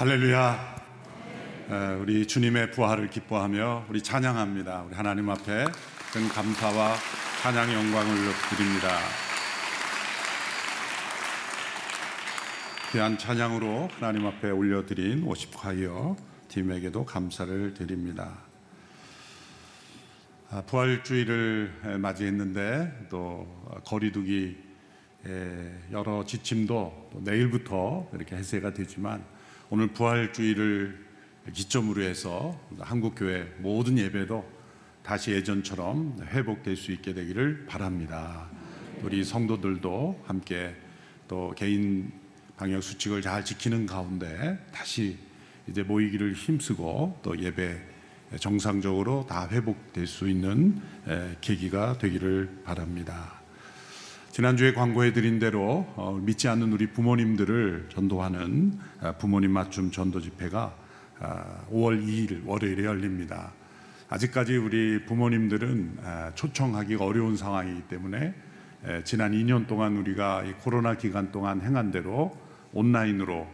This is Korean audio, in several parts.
할렐루야. 에, 우리 주님의 부활을 기뻐하며 우리 찬양합니다. 우리 하나님 앞에 큰 감사와 찬양의 영광을 드립니다. 귀한 찬양으로 하나님 앞에 올려드린 오십화이어 팀에게도 감사를 드립니다. 아, 부활주의를 맞이했는데 또 거리두기 여러 지침도 내일부터 이렇게 해제가 되지만 오늘 부활주의를 기점으로 해서 한국 교회 모든 예배도 다시 예전처럼 회복될 수 있게 되기를 바랍니다. 우리 성도들도 함께 또 개인 방역 수칙을 잘 지키는 가운데 다시 이제 모이기를 힘쓰고 또 예배 정상적으로 다 회복될 수 있는 계기가 되기를 바랍니다. 지난주에 광고해드린 대로 어, 믿지 않는 우리 부모님들을 전도하는 아, 부모님 맞춤 전도 집회가 5월 아, 2일 월요일에 열립니다. 아직까지 우리 부모님들은 아, 초청하기 어려운 상황이기 때문에 지난 2년 동안 우리가 코로나 기간 동안 행한 대로 온라인으로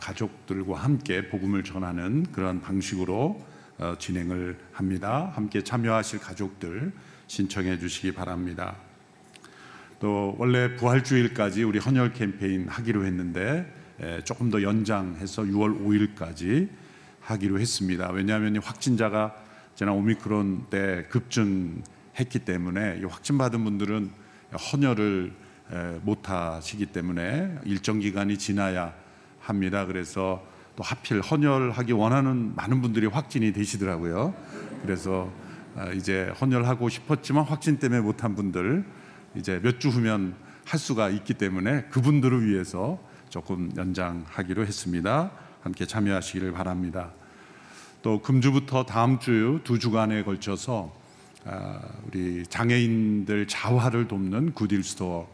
가족들과 함께 복음을 전하는 그런 방식으로 어, 진행을 합니다. 함께 참여하실 가족들 신청해 주시기 바랍니다. 또 원래 부활주일까지 우리 헌혈 캠페인 하기로 했는데 조금 더 연장해서 6월 5일까지 하기로 했습니다. 왜냐하면 확진자가 지난 오미크론 때 급증했기 때문에 확진 받은 분들은 헌혈을 못 하시기 때문에 일정 기간이 지나야 합니다. 그래서 또 하필 헌혈하기 원하는 많은 분들이 확진이 되시더라고요. 그래서 아, 이제 헌혈하고 싶었지만 확진 때문에 못한 분들 이제 몇 주 후면 할 수가 있기 때문에 그분들을 위해서 조금 연장하기로 했습니다. 함께 참여하시기를 바랍니다. 또 금주부터 다음 주 두 주간에 걸쳐서 아, 우리 장애인들 자활을 돕는 굿윌 스토어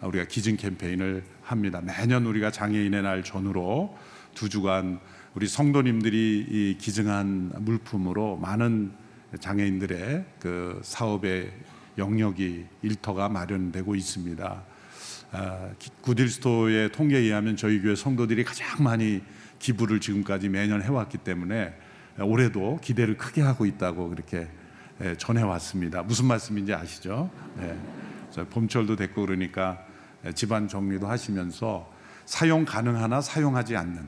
우리가 기증 캠페인을 합니다. 매년 우리가 장애인의 날 전후로 두 주간 우리 성도님들이 이 기증한 물품으로 많은 장애인들의 그 사업에 영역이 일터가 마련되고 있습니다. 아, 구딜스토의 통계에 의하면 저희 교회 성도들이 가장 많이 기부를 지금까지 매년 해왔기 때문에 올해도 기대를 크게 하고 있다고 그렇게 예, 전해왔습니다. 무슨 말씀인지 아시죠? 네. 봄철도 됐고 그러니까 집안 정리도 하시면서 사용 가능하나 사용하지 않는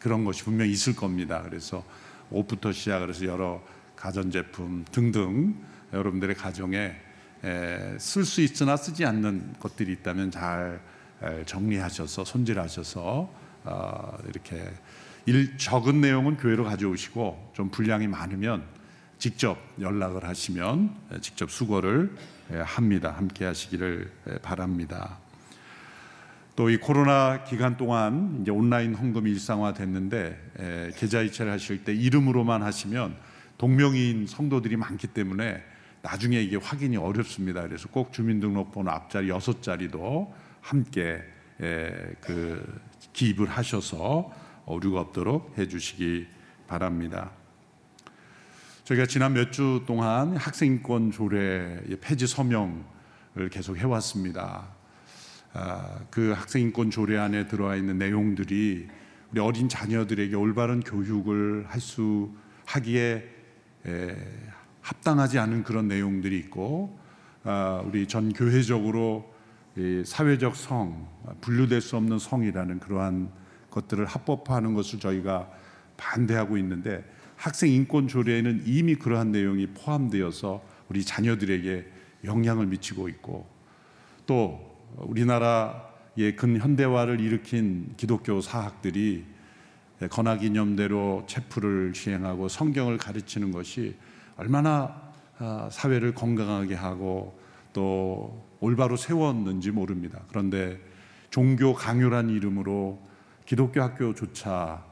그런 것이 분명히 있을 겁니다. 그래서 옷부터 시작을 해서 여러 가전제품 등등 여러분들의 가정에 쓸 수 있으나 쓰지 않는 것들이 있다면 잘 정리하셔서 손질하셔서 어, 이렇게 일 적은 내용은 교회로 가져오시고 좀 분량이 많으면 직접 연락을 하시면 직접 수거를 합니다. 함께 하시기를 바랍니다. 또 이 코로나 기간 동안 이제 온라인 헌금이 일상화됐는데 계좌 이체를 하실 때 이름으로만 하시면 동명이인 성도들이 많기 때문에 나중에 이게 확인이 어렵습니다. 그래서 꼭 주민등록번호 앞자리 여섯 자리도 함께 그 기입을 하셔서 오류가 없도록 해주시기 바랍니다. 저희가 지난 몇 주 동안 학생권 조례 폐지 서명을 계속 해왔습니다. 아, 그 학생인권 조례 안에 들어와 있는 내용들이 우리 어린 자녀들에게 올바른 교육을 할 수 하기에 합당하지 않은 그런 내용들이 있고 아, 우리 전 교회적으로 사회적 성 분류될 수 없는 성이라는 그러한 것들을 합법화하는 것을 저희가 반대하고 있는데 학생 인권 조례에는 이미 그러한 내용이 포함되어서 우리 자녀들에게 영향을 미치고 있고 또 우리나라의 근현대화를 일으킨 기독교 사학들이 건화기념대로 체프를 시행하고 성경을 가르치는 것이 얼마나 아, 사회를 건강하게 하고 또 올바로 세웠는지 모릅니다. 그런데 종교 강요란 이름으로 기독교 학교조차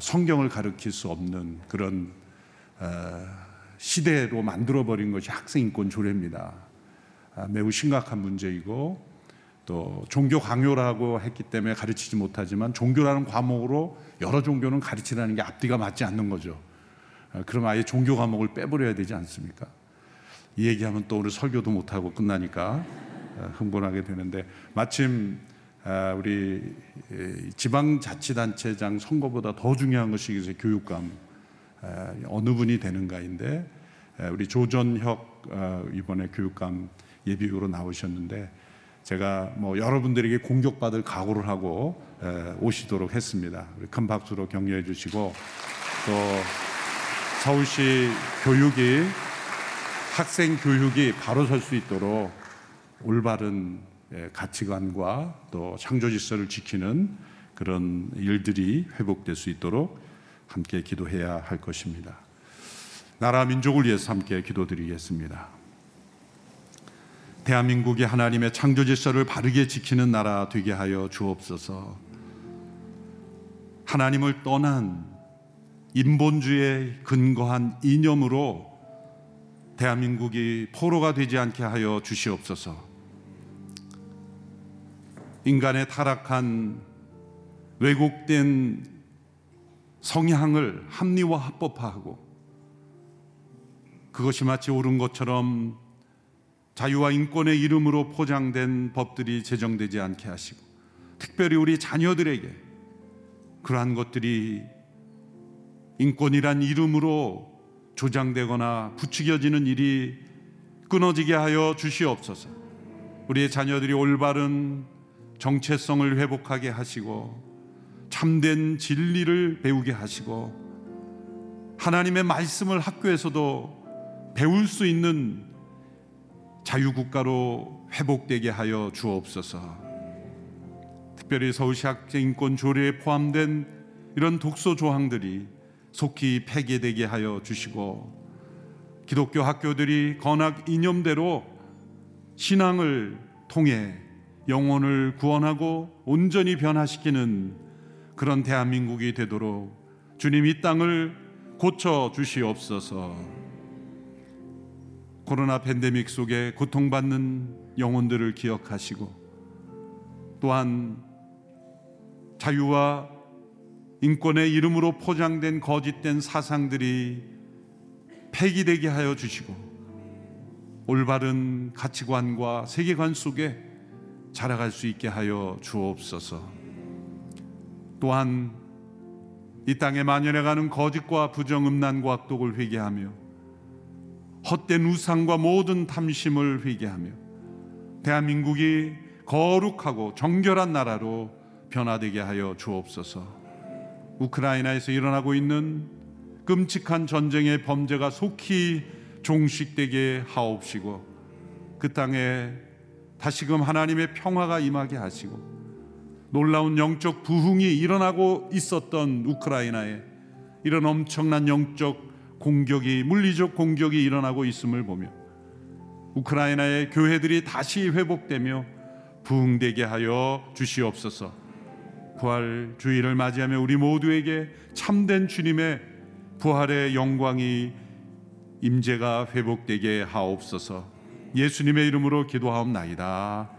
성경을 가르칠 수 없는 그런 어, 시대로 만들어 버린 것이 학생인권 조례입니다. 아, 매우 심각한 문제이고 또 종교 강요라고 했기 때문에 가르치지 못하지만 종교라는 과목으로 여러 종교는 가르치라는 게 앞뒤가 맞지 않는 거죠. 아, 그럼 아예 종교 과목을 빼버려야 되지 않습니까? 이 얘기하면 또 오늘 설교도 못하고 끝나니까 아, 흥분하게 되는데 마침 아, 우리 지방자치단체장 선거보다 더 중요한 것이 교육감 아, 어느 분이 되는가인데 우리 조전혁 아, 이번에 교육감 예비후로 나오셨는데 제가 뭐 여러분들에게 공격받을 각오를 하고 오시도록 했습니다. 큰 박수로 격려해 주시고 또 서울시 교육이 학생 교육이 바로 설 수 있도록 올바른 예, 가치관과 또 창조 질서를 지키는 그런 일들이 회복될 수 있도록 함께 기도해야 할 것입니다. 나라 민족을 위해서 함께 기도드리겠습니다. 대한민국이 하나님의 창조 질서를 바르게 지키는 나라 되게 하여 주옵소서. 하나님을 떠난 인본주의에 근거한 이념으로 대한민국이 포로가 되지 않게 하여 주시옵소서. 인간의 타락한 왜곡된 성향을 합리화 합법화하고 그것이 마치 옳은 것처럼 자유와 인권의 이름으로 포장된 법들이 제정되지 않게 하시고 특별히 우리 자녀들에게 그러한 것들이 인권이란 이름으로 조장되거나 부추겨지는 일이 끊어지게 하여 주시옵소서. 우리의 자녀들이 올바른 정체성을 회복하게 하시고 참된 진리를 배우게 하시고 하나님의 말씀을 학교에서도 배울 수 있는 자유국가로 회복되게 하여 주옵소서. 특별히 서울시 학생인권 조례에 포함된 이런 독소 조항들이 속히 폐기되게 하여 주시고 기독교 학교들이 건학 이념대로 신앙을 통해 영혼을 구원하고 온전히 변화시키는 그런 대한민국이 되도록 주님 이 땅을 고쳐 주시옵소서. 코로나 팬데믹 속에 고통받는 영혼들을 기억하시고 또한 자유와 인권의 이름으로 포장된 거짓된 사상들이 폐기되게 하여 주시고 올바른 가치관과 세계관 속에 자라갈 수 있게 하여 주옵소서. 또한 이 땅에 만연해가는 거짓과 부정, 음란과 악독을 회개하며 헛된 우상과 모든 탐심을 회개하며 대한민국이 거룩하고 정결한 나라로 변화되게 하여 주옵소서. 우크라이나에서 일어나고 있는 끔찍한 전쟁의 범죄가 속히 종식되게 하옵시고 그 땅에 다시금 하나님의 평화가 임하게 하시고 놀라운 영적 부흥이 일어나고 있었던 우크라이나에 이런 엄청난 영적 공격이 물리적 공격이 일어나고 있음을 보며 우크라이나의 교회들이 다시 회복되며 부흥되게 하여 주시옵소서. 부활 주일을 맞이하며 우리 모두에게 참된 주님의 부활의 영광이 임재가 회복되게 하옵소서. 예수님의 이름으로 기도하옵나이다.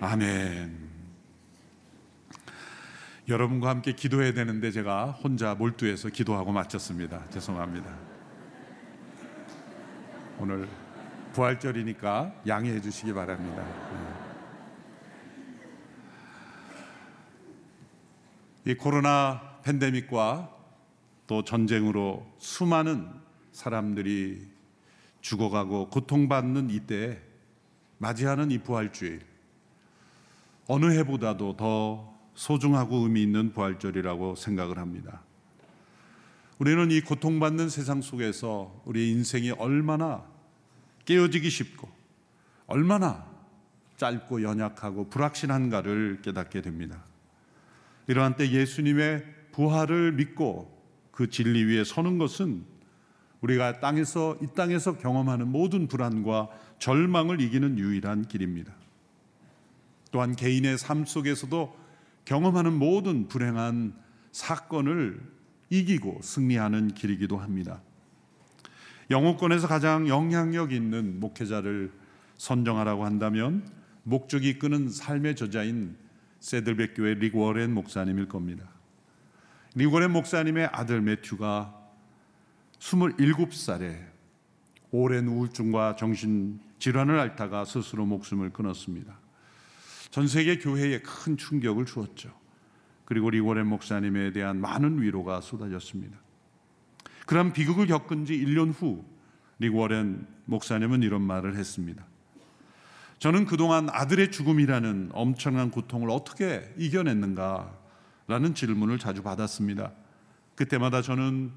아멘. 여러분과 함께 기도해야 되는데 제가 혼자 몰두해서 기도하고 마쳤습니다. 죄송합니다. 오늘 부활절이니까 양해해 주시기 바랍니다. 이 코로나 팬데믹과 또 전쟁으로 수많은 사람들이 죽어가고 고통받는 이때 맞이하는 이 부활주일 어느 해보다도 더 소중하고 의미 있는 부활절이라고 생각을 합니다. 우리는 이 고통받는 세상 속에서 우리의 인생이 얼마나 깨어지기 쉽고 얼마나 짧고 연약하고 불확실한가를 깨닫게 됩니다. 이러한 때 예수님의 부활을 믿고 그 진리 위에 서는 것은 우리가 땅에서 이 땅에서 경험하는 모든 불안과 절망을 이기는 유일한 길입니다. 또한 개인의 삶 속에서도 경험하는 모든 불행한 사건을 이기고 승리하는 길이기도 합니다. 영어권에서 가장 영향력 있는 목회자를 선정하라고 한다면 목적이 이끄는 삶의 저자인 세들백 교회 리워렌 목사님일 겁니다. 리워렌 목사님의 아들 매튜가 27살에 오랜 우울증과 정신 질환을 앓다가 스스로 목숨을 끊었습니다. 전 세계 교회에 큰 충격을 주었죠. 그리고 리고렌 목사님에 대한 많은 위로가 쏟아졌습니다. 그런 비극을 겪은 지 1년 후 리고렌 목사님은 이런 말을 했습니다. 저는 그동안 아들의 죽음이라는 엄청난 고통을 어떻게 이겨냈는가라는 질문을 자주 받았습니다. 그때마다 저는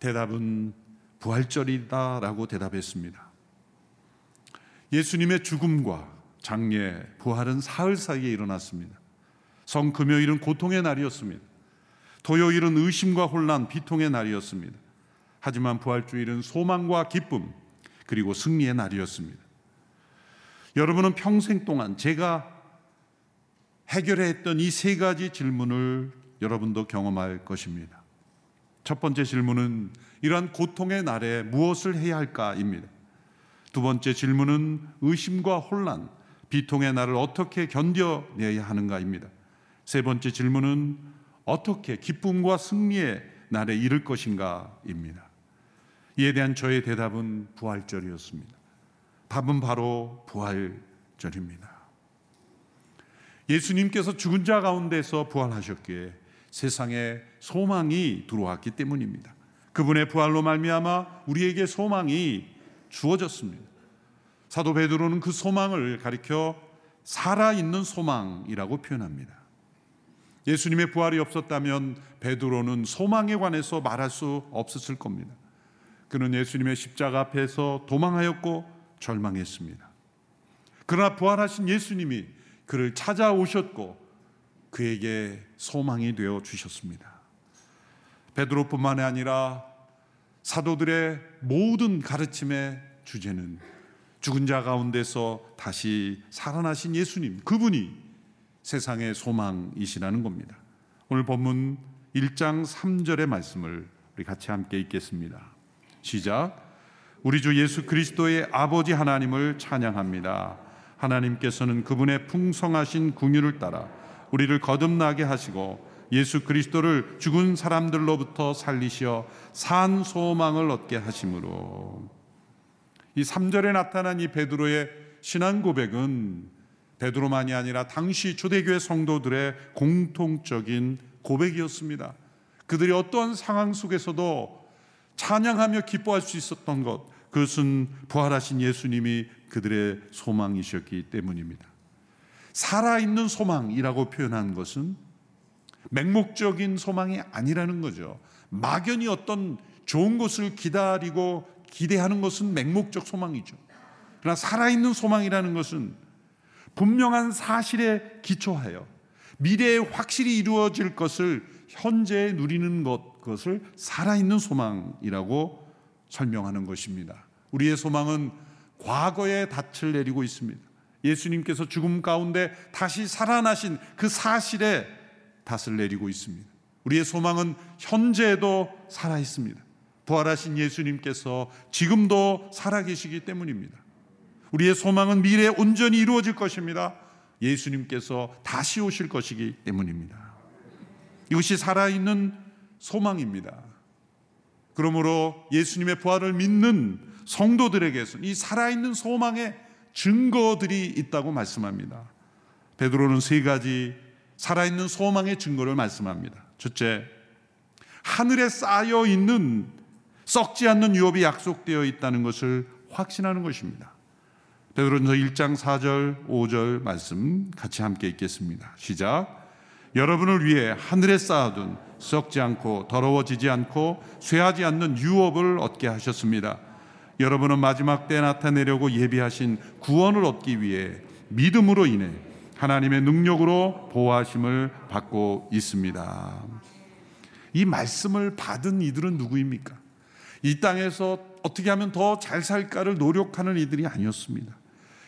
대답은 부활절이다라고 대답했습니다. 예수님의 죽음과 장례, 부활은 사흘 사이에 일어났습니다. 성 금요일은 고통의 날이었습니다. 토요일은 의심과 혼란, 비통의 날이었습니다. 하지만 부활주일은 소망과 기쁨, 그리고 승리의 날이었습니다. 여러분은 평생 동안 제가 해결해 했던 이 세 가지 질문을 여러분도 경험할 것입니다. 첫 번째 질문은 이러한 고통의 날에 무엇을 해야 할까입니다. 두 번째 질문은 의심과 혼란, 비통의 날을 어떻게 견뎌내야 하는가입니다. 세 번째 질문은 어떻게 기쁨과 승리의 날에 이를 것인가입니다. 이에 대한 저의 대답은 부활절이었습니다. 답은 바로 부활절입니다. 예수님께서 죽은 자 가운데서 부활하셨기에 세상에 소망이 들어왔기 때문입니다. 그분의 부활로 말미암아 우리에게 소망이 주어졌습니다. 사도 베드로는 그 소망을 가리켜 살아 있는 소망이라고 표현합니다. 예수님의 부활이 없었다면 베드로는 소망에 관해서 말할 수 없었을 겁니다. 그는 예수님의 십자가 앞에서 도망하였고 절망했습니다. 그러나 부활하신 예수님이 그를 찾아오셨고 그에게 소망이 되어 주셨습니다. 베드로뿐만 아니라 사도들의 모든 가르침의 주제는 죽은 자 가운데서 다시 살아나신 예수님, 그분이 세상의 소망이시라는 겁니다. 오늘 본문 1장 3절의 말씀을 우리 같이 함께 읽겠습니다. 시작. 우리 주 예수 그리스도의 아버지 하나님을 찬양합니다. 하나님께서는 그분의 풍성하신 궁유를 따라 우리를 거듭나게 하시고 예수 그리스도를 죽은 사람들로부터 살리시어 산 소망을 얻게 하심으로 이 3절에 나타난 이 베드로의 신앙 고백은 베드로만이 아니라 당시 초대교회 성도들의 공통적인 고백이었습니다. 그들이 어떠한 상황 속에서도 찬양하며 기뻐할 수 있었던 것, 그것은 부활하신 예수님이 그들의 소망이셨기 때문입니다. 살아있는 소망이라고 표현한 것은 맹목적인 소망이 아니라는 거죠. 막연히 어떤 좋은 것을 기다리고 기대하는 것은 맹목적 소망이죠. 그러나 살아있는 소망이라는 것은 분명한 사실에 기초하여 미래에 확실히 이루어질 것을 현재 누리는 것, 그것을 살아있는 소망이라고 설명하는 것입니다. 우리의 소망은 과거의 닻을 내리고 있습니다. 예수님께서 죽음 가운데 다시 살아나신 그 사실에 닻을 내리고 있습니다. 우리의 소망은 현재에도 살아 있습니다. 부활하신 예수님께서 지금도 살아 계시기 때문입니다. 우리의 소망은 미래에 온전히 이루어질 것입니다. 예수님께서 다시 오실 것이기 때문입니다. 이것이 살아있는 소망입니다. 그러므로 예수님의 부활을 믿는 성도들에게서 이 살아있는 소망의 증거들이 있다고 말씀합니다. 베드로는 세 가지 살아있는 소망의 증거를 말씀합니다. 첫째, 하늘에 쌓여 있는 썩지 않는 유업이 약속되어 있다는 것을 확신하는 것입니다. 베드로전서 1장 4절, 5절 말씀 같이 함께 읽겠습니다. 시작. 여러분을 위해 하늘에 쌓아둔 썩지 않고 더러워지지 않고 쇠하지 않는 유업을 얻게 하셨습니다. 여러분은 마지막 때 나타내려고 예비하신 구원을 얻기 위해 믿음으로 인해 하나님의 능력으로 보호하심을 받고 있습니다. 이 말씀을 받은 이들은 누구입니까? 이 땅에서 어떻게 하면 더 잘 살까를 노력하는 이들이 아니었습니다.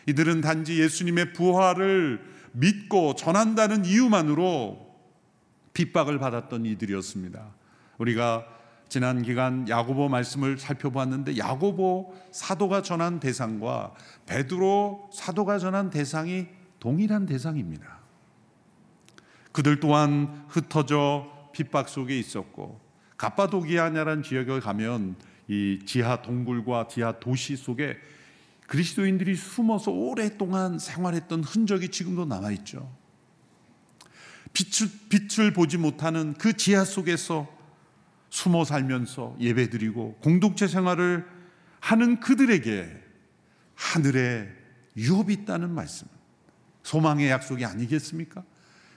이들은 단지 예수님의 부활을 믿고 전한다는 이유만으로 핍박을 받았던 이들이었습니다. 우리가 지난 기간 야고보 말씀을 살펴보았는데 야고보 사도가 전한 대상과 베드로 사도가 전한 대상이 동일한 대상입니다. 그들 또한 흩어져 핍박 속에 있었고 가파도기아냐라는 지역에 가면 이 지하 동굴과 지하 도시 속에 그리스도인들이 숨어서 오랫동안 생활했던 흔적이 지금도 남아 있죠. 빛을, 빛을 보지 못하는 그 지하 속에서 숨어 살면서 예배 드리고 공동체 생활을 하는 그들에게 하늘에 유업이 있다는 말씀. 소망의 약속이 아니겠습니까?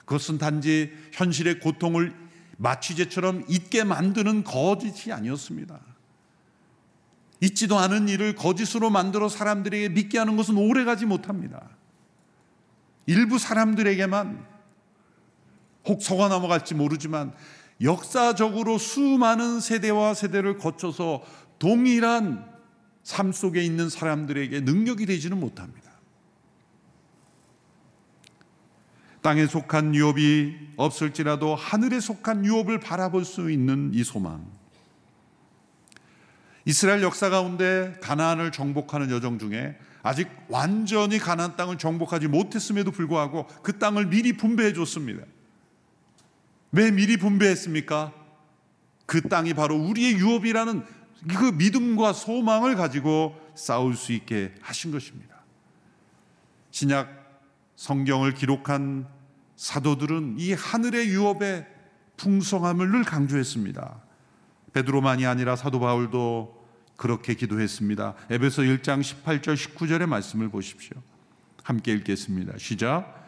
그것은 단지 현실의 고통을 마취제처럼 잊게 만드는 거짓이 아니었습니다. 있지도 않은 일을 거짓으로 만들어 사람들에게 믿게 하는 것은 오래가지 못합니다. 일부 사람들에게만 혹 속아 넘어갈지 모르지만 역사적으로 수많은 세대와 세대를 거쳐서 동일한 삶 속에 있는 사람들에게 능력이 되지는 못합니다. 땅에 속한 유업이 없을지라도 하늘에 속한 유업을 바라볼 수 있는 이 소망. 이스라엘 역사 가운데 가나안을 정복하는 여정 중에 아직 완전히 가나안 땅을 정복하지 못했음에도 불구하고 그 땅을 미리 분배해 줬습니다. 왜 미리 분배했습니까? 그 땅이 바로 우리의 유업이라는 그 믿음과 소망을 가지고 싸울 수 있게 하신 것입니다. 신약 성경을 기록한 사도들은 이 하늘의 유업의 풍성함을 늘 강조했습니다. 베드로만이 아니라 사도 바울도 그렇게 기도했습니다. 에베소 1장 18절 19절의 말씀을 보십시오. 함께 읽겠습니다. 시작.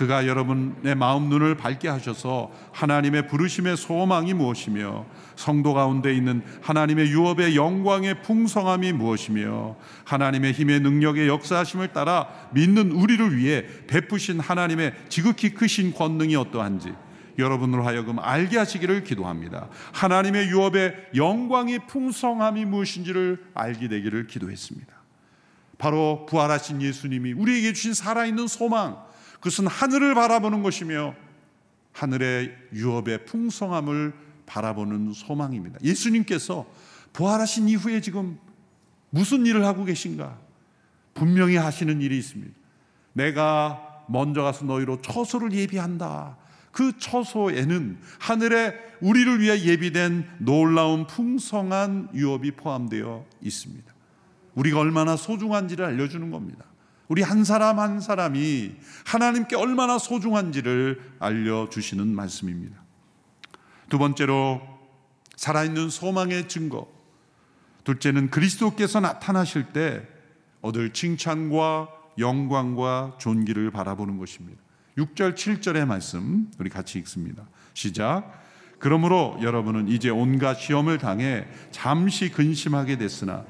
그가 여러분의 마음 눈을 밝게 하셔서 하나님의 부르심의 소망이 무엇이며 성도 가운데 있는 하나님의 유업의 영광의 풍성함이 무엇이며 하나님의 힘의 능력의 역사하심을 따라 믿는 우리를 위해 베푸신 하나님의 지극히 크신 권능이 어떠한지 여러분으로 하여금 알게 하시기를 기도합니다. 하나님의 유업의 영광의 풍성함이 무엇인지를 알게 되기를 기도했습니다. 바로 부활하신 예수님이 우리에게 주신 살아있는 소망, 그것은 하늘을 바라보는 것이며 하늘의 유업의 풍성함을 바라보는 소망입니다. 예수님께서 부활하신 이후에 지금 무슨 일을 하고 계신가? 분명히 하시는 일이 있습니다. 내가 먼저 가서 너희로 처소를 예비한다. 그 처소에는 하늘에 우리를 위해 예비된 놀라운 풍성한 유업이 포함되어 있습니다. 우리가 얼마나 소중한지를 알려주는 겁니다. 우리 한 사람 한 사람이 하나님께 얼마나 소중한지를 알려주시는 말씀입니다. 두 번째로 살아있는 소망의 증거. 둘째는 그리스도께서 나타나실 때 얻을 칭찬과 영광과 존귀를 바라보는 것입니다. 6절, 7절의 말씀 우리 같이 읽습니다. 시작. 그러므로 여러분은 이제 온갖 시험을 당해 잠시 근심하게 됐으나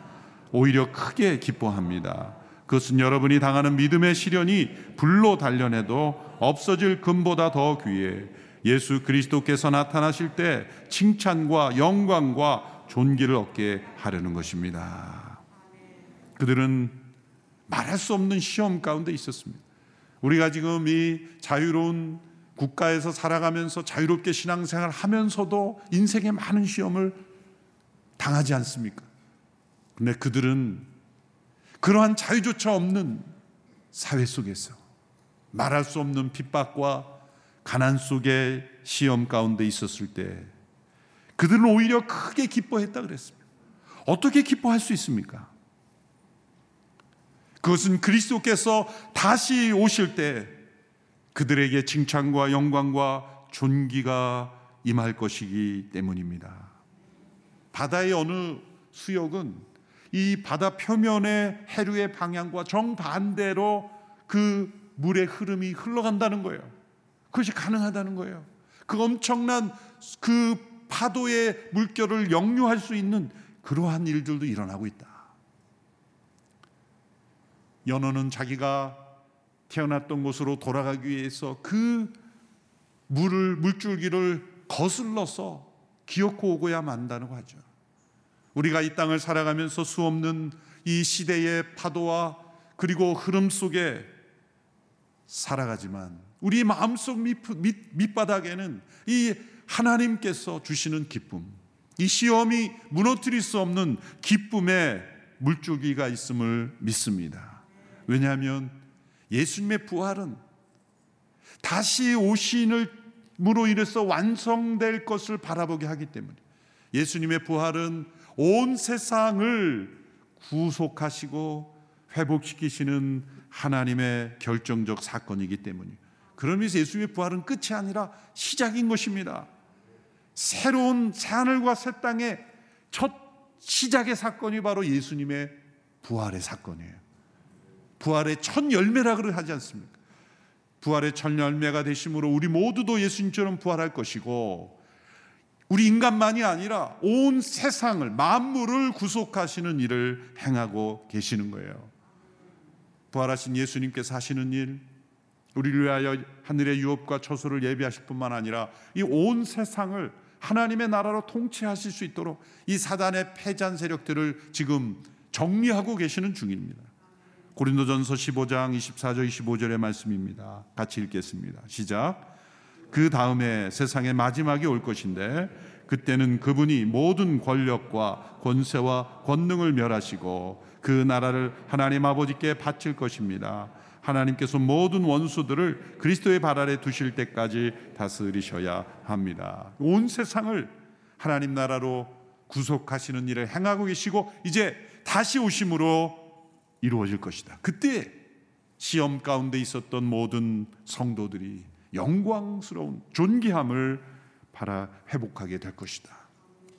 오히려 크게 기뻐합니다. 그것은 여러분이 당하는 믿음의 시련이 불로 단련해도 없어질 금보다 더 귀해 예수 그리스도께서 나타나실 때 칭찬과 영광과 존귀를 얻게 하려는 것입니다. 그들은 말할 수 없는 시험 가운데 있었습니다. 우리가 지금 이 자유로운 국가에서 살아가면서 자유롭게 신앙생활 하면서도 인생에 많은 시험을 당하지 않습니까? 근데 그들은 그러한 자유조차 없는 사회 속에서 말할 수 없는 핍박과 가난 속에 시험 가운데 있었을 때 그들은 오히려 크게 기뻐했다 그랬습니다. 어떻게 기뻐할 수 있습니까? 그것은 그리스도께서 다시 오실 때 그들에게 칭찬과 영광과 존귀가 임할 것이기 때문입니다. 바다의 어느 수역은 이 바다 표면의 해류의 방향과 정반대로 그 물의 흐름이 흘러간다는 거예요. 그것이 가능하다는 거예요. 그 엄청난 그 파도의 물결을 역류할 수 있는 그러한 일들도 일어나고 있다. 연어는 자기가 태어났던 곳으로 돌아가기 위해서 그 물을 물줄기를 거슬러서 기어코 오고야 만다고 하죠. 우리가 이 땅을 살아가면서 수없는 이 시대의 파도와 그리고 흐름 속에 살아가지만 우리 마음속 밑, 밑, 바닥에는 이 하나님께서 주시는 기쁨, 이 시험이 무너뜨릴 수 없는 기쁨의 물줄기가 있음을 믿습니다. 왜냐하면 예수님의 부활은 다시 오신을무로 인해서 완성될 것을 바라보게 하기 때문에 예수님의 부활은 온 세상을 구속하시고 회복시키시는 하나님의 결정적 사건이기 때문이에요. 그러면서 예수님의 부활은 끝이 아니라 시작인 것입니다. 새로운 새하늘과 새 땅의 첫 시작의 사건이 바로 예수님의 부활의 사건이에요. 부활의 첫 열매라고 하지 않습니까? 부활의 첫 열매가 되심으로 우리 모두도 예수님처럼 부활할 것이고 우리 인간만이 아니라 온 세상을 만물을 구속하시는 일을 행하고 계시는 거예요. 부활하신 예수님께서 하시는 일, 우리를 위하여 하늘의 유업과 처소를 예비하실 뿐만 아니라 이 온 세상을 하나님의 나라로 통치하실 수 있도록 이 사단의 패잔 세력들을 지금 정리하고 계시는 중입니다. 고린도전서 15장 24절 25절의 말씀입니다. 같이 읽겠습니다. 시작. 그 다음에 세상의 마지막이 올 것인데 그때는 그분이 모든 권력과 권세와 권능을 멸하시고 그 나라를 하나님 아버지께 바칠 것입니다. 하나님께서 모든 원수들을 그리스도의 발 아래 두실 때까지 다스리셔야 합니다. 온 세상을 하나님 나라로 구속하시는 일을 행하고 계시고 이제 다시 오심으로 이루어질 것이다. 그때 시험 가운데 있었던 모든 성도들이 영광스러운 존귀함을 바라 회복하게 될 것이다.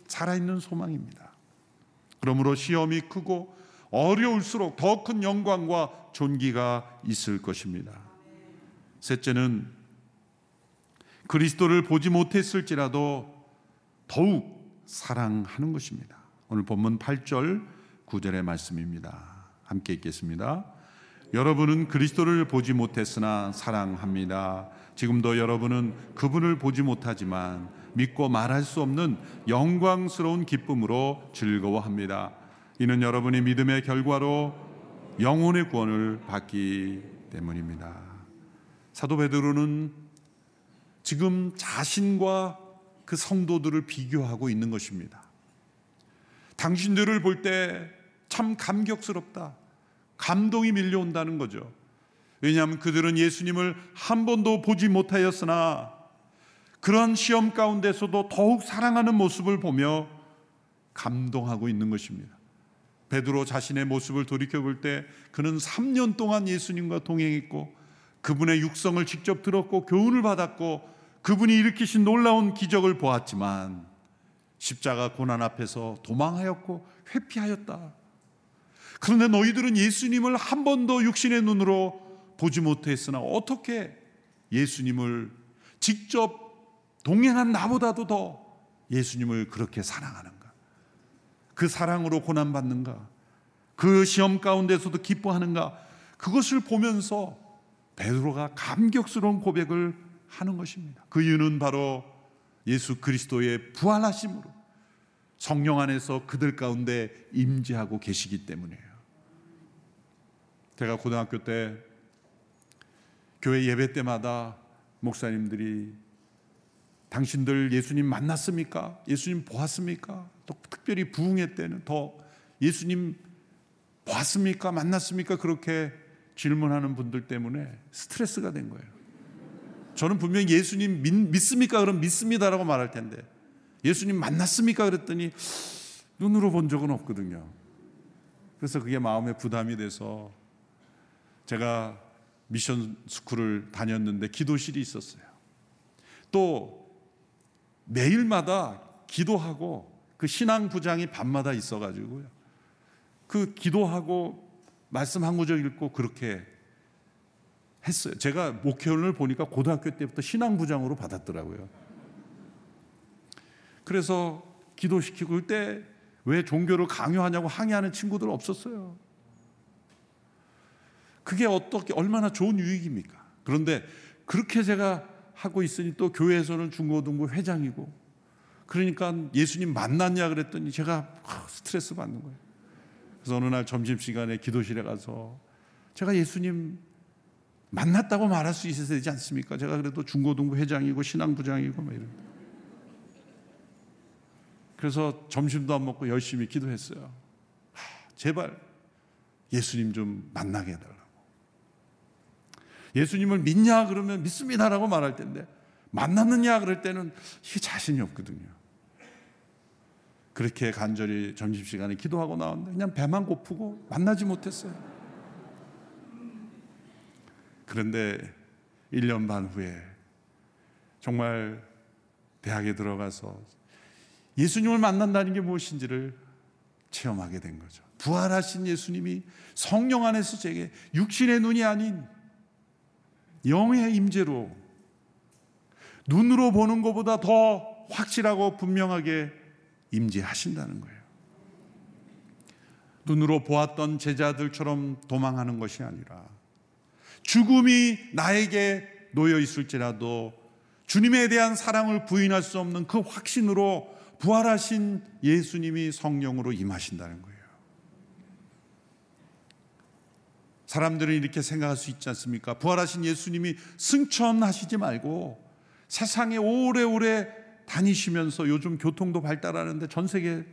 살아있는 소망입니다. 그러므로 시험이 크고 어려울수록 더 큰 영광과 존귀가 있을 것입니다. 셋째는 그리스도를 보지 못했을지라도 더욱 사랑하는 것입니다. 오늘 본문 8절 9절의 말씀입니다. 함께 읽겠습니다. 여러분은 그리스도를 보지 못했으나 사랑합니다. 지금도 여러분은 그분을 보지 못하지만 믿고 말할 수 없는 영광스러운 기쁨으로 즐거워합니다. 이는 여러분이 믿음의 결과로 영혼의 구원을 받기 때문입니다. 사도 베드로는 지금 자신과 그 성도들을 비교하고 있는 것입니다. 당신들을 볼 때 참 감격스럽다. 감동이 밀려온다는 거죠. 왜냐하면 그들은 예수님을 한 번도 보지 못하였으나 그런 시험 가운데서도 더욱 사랑하는 모습을 보며 감동하고 있는 것입니다. 베드로 자신의 모습을 돌이켜 볼 때 그는 3년 동안 예수님과 동행했고 그분의 육성을 직접 들었고 교훈을 받았고 그분이 일으키신 놀라운 기적을 보았지만 십자가 고난 앞에서 도망하였고 회피하였다. 그런데 너희들은 예수님을 한 번도 육신의 눈으로 보지 못했으나 어떻게 예수님을 직접 동행한 나보다도 더 예수님을 그렇게 사랑하는가? 그 사랑으로 고난받는가? 그 시험 가운데서도 기뻐하는가? 그것을 보면서 베드로가 감격스러운 고백을 하는 것입니다. 그 이유는 바로 예수 그리스도의 부활하심으로 성령 안에서 그들 가운데 임재하고 계시기 때문이에요. 제가 고등학교 때 교회 예배 때마다 목사님들이 당신들 예수님 만났습니까? 예수님 보았습니까? 또 특별히 부흥회 때는 더 예수님 보았습니까? 만났습니까? 그렇게 질문하는 분들 때문에 스트레스가 된 거예요. 저는 분명히 예수님 믿, 습니까 그럼 믿습니다라고 말할 텐데 예수님 만났습니까? 그랬더니 눈으로 본 적은 없거든요. 그래서 그게 마음에 부담이 돼서 제가 미션 스쿨을 다녔는데 기도실이 있었어요. 또 매일마다 기도하고 그 신앙 부장이 밤마다 있어가지고요. 그 기도하고 말씀 한 구절 읽고 그렇게 했어요. 제가 목회원을 보니까 고등학교 때부터 신앙 부장으로 받았더라고요. 그래서 기도시키고 그때 왜 종교를 강요하냐고 항의하는 친구들 없었어요. 그게 어떻게 얼마나 좋은 유익입니까? 그런데 그렇게 제가 하고 있으니 또 교회에서는 중고등부 회장이고 그러니까 예수님 만났냐 그랬더니 제가 스트레스 받는 거예요. 그래서 어느 날 점심시간에 기도실에 가서 제가 예수님 만났다고 말할 수 있어야 되지 않습니까? 제가 그래도 중고등부 회장이고 신앙부장이고 막 이런. 그래서 점심도 안 먹고 열심히 기도했어요. 제발 예수님 좀 만나게 해달라. 예수님을 믿냐 그러면 믿습니다라고 말할 텐데 만났느냐 그럴 때는 이게 자신이 없거든요. 그렇게 간절히 점심시간에 기도하고 나왔는데 그냥 배만 고프고 만나지 못했어요. 그런데 1년 반 후에 정말 대학에 들어가서 예수님을 만난다는 게 무엇인지를 체험하게 된 거죠. 부활하신 예수님이 성령 안에서 제게 육신의 눈이 아닌 영의 임재로 눈으로 보는 것보다 더 확실하고 분명하게 임재하신다는 거예요. 눈으로 보았던 제자들처럼 도망하는 것이 아니라 죽음이 나에게 놓여 있을지라도 주님에 대한 사랑을 부인할 수 없는 그 확신으로 부활하신 예수님이 성령으로 임하신다는 거예요. 사람들은 이렇게 생각할 수 있지 않습니까? 부활하신 예수님이 승천하시지 말고 세상에 오래오래 다니시면서 요즘 교통도 발달하는데 전 세계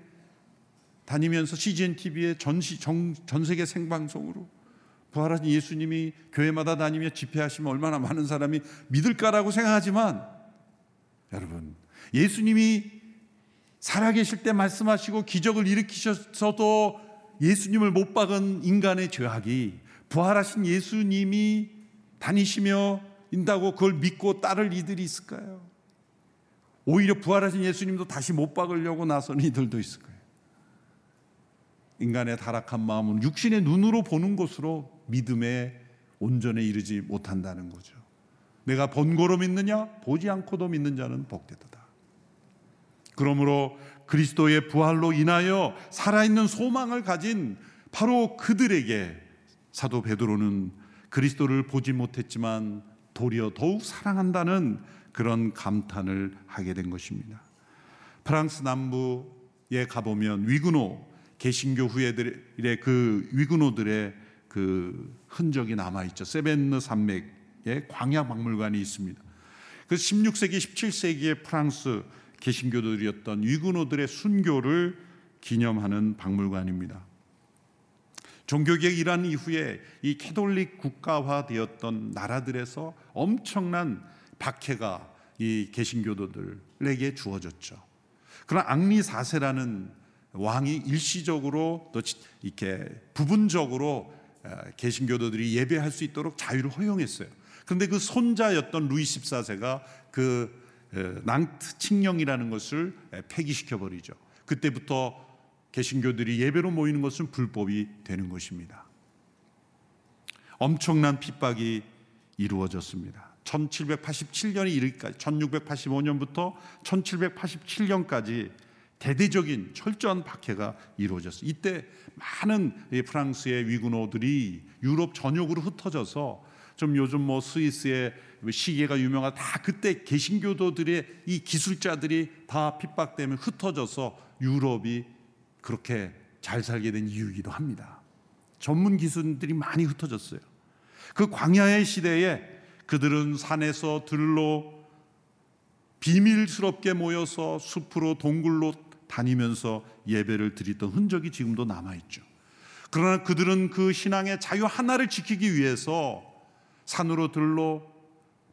다니면서 CGN TV에 전, 전 세계 생방송으로 부활하신 예수님이 교회마다 다니며 집회하시면 얼마나 많은 사람이 믿을까라고 생각하지만 여러분 예수님이 살아계실 때 말씀하시고 기적을 일으키셔서도 예수님을 못 박은 인간의 죄악이 부활하신 예수님이 다니시며 인다고 그걸 믿고 따를 이들이 있을까요? 오히려 부활하신 예수님도 다시 못 박으려고 나선 이들도 있을 거예요. 인간의 타락한 마음은 육신의 눈으로 보는 것으로 믿음에 온전에 이르지 못한다는 거죠. 내가 번거로 믿느냐? 보지 않고도 믿는 자는 복되도다. 그러므로 그리스도의 부활로 인하여 살아있는 소망을 가진 바로 그들에게 사도 베드로는 그리스도를 보지 못했지만 도리어 더욱 사랑한다는 그런 감탄을 하게 된 것입니다. 프랑스 남부에 가보면 위그노 개신교 후예들의 그 위그노들의 그 흔적이 남아 있죠. 세벤느 산맥에 광야 박물관이 있습니다. 그 16세기, 17세기의 프랑스 개신교들이었던 위그노들의 순교를 기념하는 박물관입니다. 종교개혁 일환 이후에 이 캐톨릭 국가화되었던 나라들에서 엄청난 박해가 이 개신교도들에게 주어졌죠. 그러나 앙리 4세라는 왕이 일시적으로 또 이렇게 부분적으로 개신교도들이 예배할 수 있도록 자유를 허용했어요. 그런데 그 손자였던 루이 14세가 그 낭트 칙령이라는 것을 폐기시켜 버리죠. 그때부터 개신교들이 예배로 모이는 것은 불법이 되는 것입니다. 엄청난 핍박이 이루어졌습니다. 1787년이 이르기까지 1685년부터 1787년까지 대대적인 철저한 박해가 이루어졌어요. 이때 많은 프랑스의 위군호들이 유럽 전역으로 흩어져서 좀 요즘 뭐 스위스의 시계가 유명한 다 그때 개신교도들의 이 기술자들이 다 핍박되면 흩어져서 유럽이 그렇게 잘 살게 된 이유이기도 합니다. 전문 기술들이 많이 흩어졌어요. 그 광야의 시대에 그들은 산에서 들로 비밀스럽게 모여서 숲으로 동굴로 다니면서 예배를 드리던 흔적이 지금도 남아있죠. 그러나 그들은 그 신앙의 자유 하나를 지키기 위해서 산으로 들로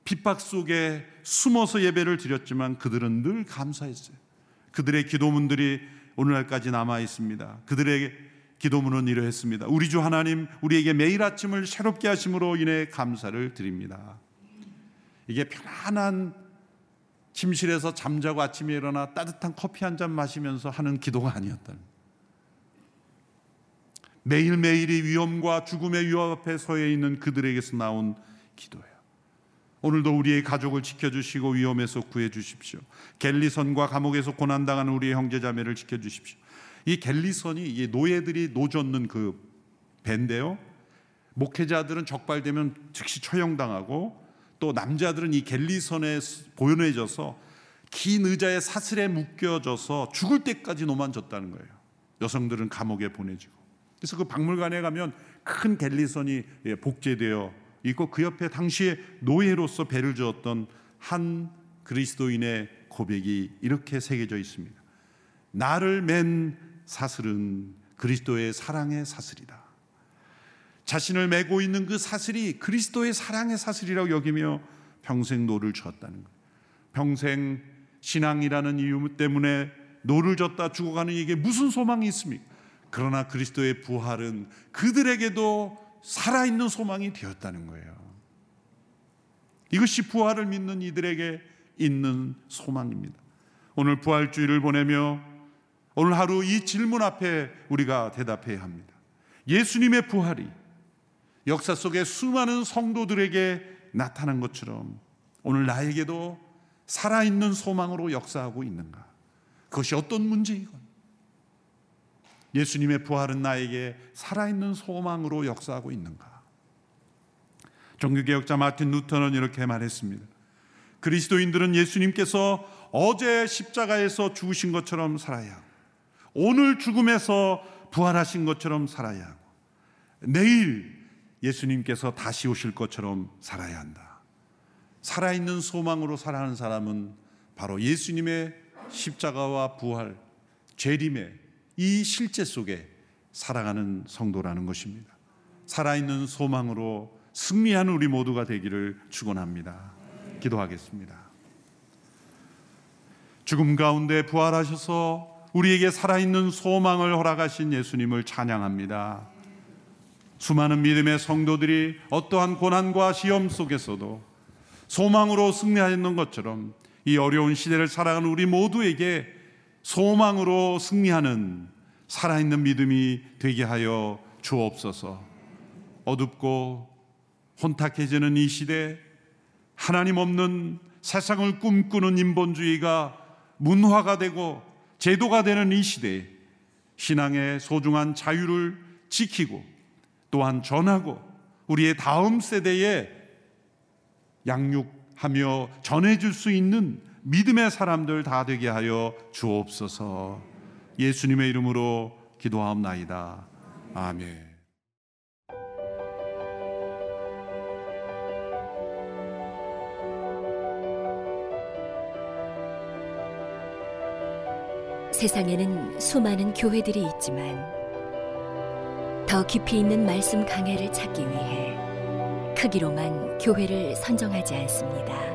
핍박 속에 숨어서 예배를 드렸지만 그들은 늘 감사했어요. 그들의 기도문들이 오늘날까지 남아 있습니다. 그들의 기도문은 이러했습니다. 우리 주 하나님, 우리에게 매일 아침을 새롭게 하심으로 인해 감사를 드립니다. 이게 편안한 침실에서 잠자고 아침에 일어나 따뜻한 커피 한 잔 마시면서 하는 기도가 아니었다. 매일매일이 위험과 죽음의 위협 앞에 서해 있는 그들에게서 나온 기도예요. 오늘도 우리의 가족을 지켜주시고 위험에서 구해주십시오. 갤리선과 감옥에서 고난당하는 우리의 형제자매를 지켜주십시오. 이 갤리선이 이 노예들이 노젓는 그 배인데요. 목회자들은 적발되면 즉시 처형당하고 또 남자들은 이 갤리선에 보연해져서 긴 의자에 사슬에 묶여져서 죽을 때까지 노만졌다는 거예요. 여성들은 감옥에 보내지고. 그래서 그 박물관에 가면 큰 갤리선이 복제되어 있고 그 옆에 당시에 노예로서 배를 주었던 한 그리스도인의 고백이 이렇게 새겨져 있습니다. 나를 맨 사슬은 그리스도의 사랑의 사슬이다. 자신을 매고 있는 그 사슬이 그리스도의 사랑의 사슬이라고 여기며 평생 노를 저었다는 거예요. 평생 신앙이라는 이유 때문에 노를 젓다 죽어가는 이게 무슨 소망이 있습니까? 그러나 그리스도의 부활은 그들에게도 살아있는 소망이 되었다는 거예요. 이것이 부활을 믿는 이들에게 있는 소망입니다. 오늘 부활주의를 보내며 오늘 하루 이 질문 앞에 우리가 대답해야 합니다. 예수님의 부활이 역사 속에 수많은 성도들에게 나타난 것처럼 오늘 나에게도 살아있는 소망으로 역사하고 있는가? 그것이 어떤 문제이건 예수님의 부활은 나에게 살아있는 소망으로 역사하고 있는가? 종교개혁자 마틴 루터는 이렇게 말했습니다. 그리스도인들은 예수님께서 어제 십자가에서 죽으신 것처럼 살아야 하고, 오늘 죽음에서 부활하신 것처럼 살아야 하고, 내일 예수님께서 다시 오실 것처럼 살아야 한다. 살아있는 소망으로 살아가는 사람은 바로 예수님의 십자가와 부활, 재림의 이 실제 속에 살아가는 성도라는 것입니다. 살아있는 소망으로 승리하는 우리 모두가 되기를 축원합니다. 기도하겠습니다. 죽음 가운데 부활하셔서 우리에게 살아있는 소망을 허락하신 예수님을 찬양합니다. 수많은 믿음의 성도들이 어떠한 고난과 시험 속에서도 소망으로 승리하는 것처럼 이 어려운 시대를 살아가는 우리 모두에게 소망으로 승리하는 살아있는 믿음이 되게 하여 주옵소서. 어둡고 혼탁해지는 이 시대, 하나님 없는 세상을 꿈꾸는 인본주의가 문화가 되고 제도가 되는 이 시대에 신앙의 소중한 자유를 지키고 또한 전하고 우리의 다음 세대에 양육하며 전해줄 수 있는 믿음의 사람들 다 되게 하여 주옵소서 예수님의 이름으로 기도하옵나이다. 아멘. 세상에는 수많은 교회들이 있지만 더 깊이 있는 말씀 강해를 찾기 위해 크기로만 교회를 선정하지 않습니다.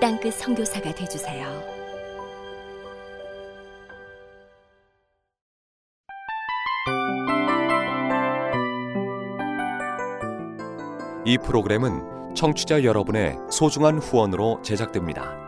땅끝 성교사가 되주세요. 이 프로그램은 청취자 여러분의 소중한 후원으로 제작됩니다.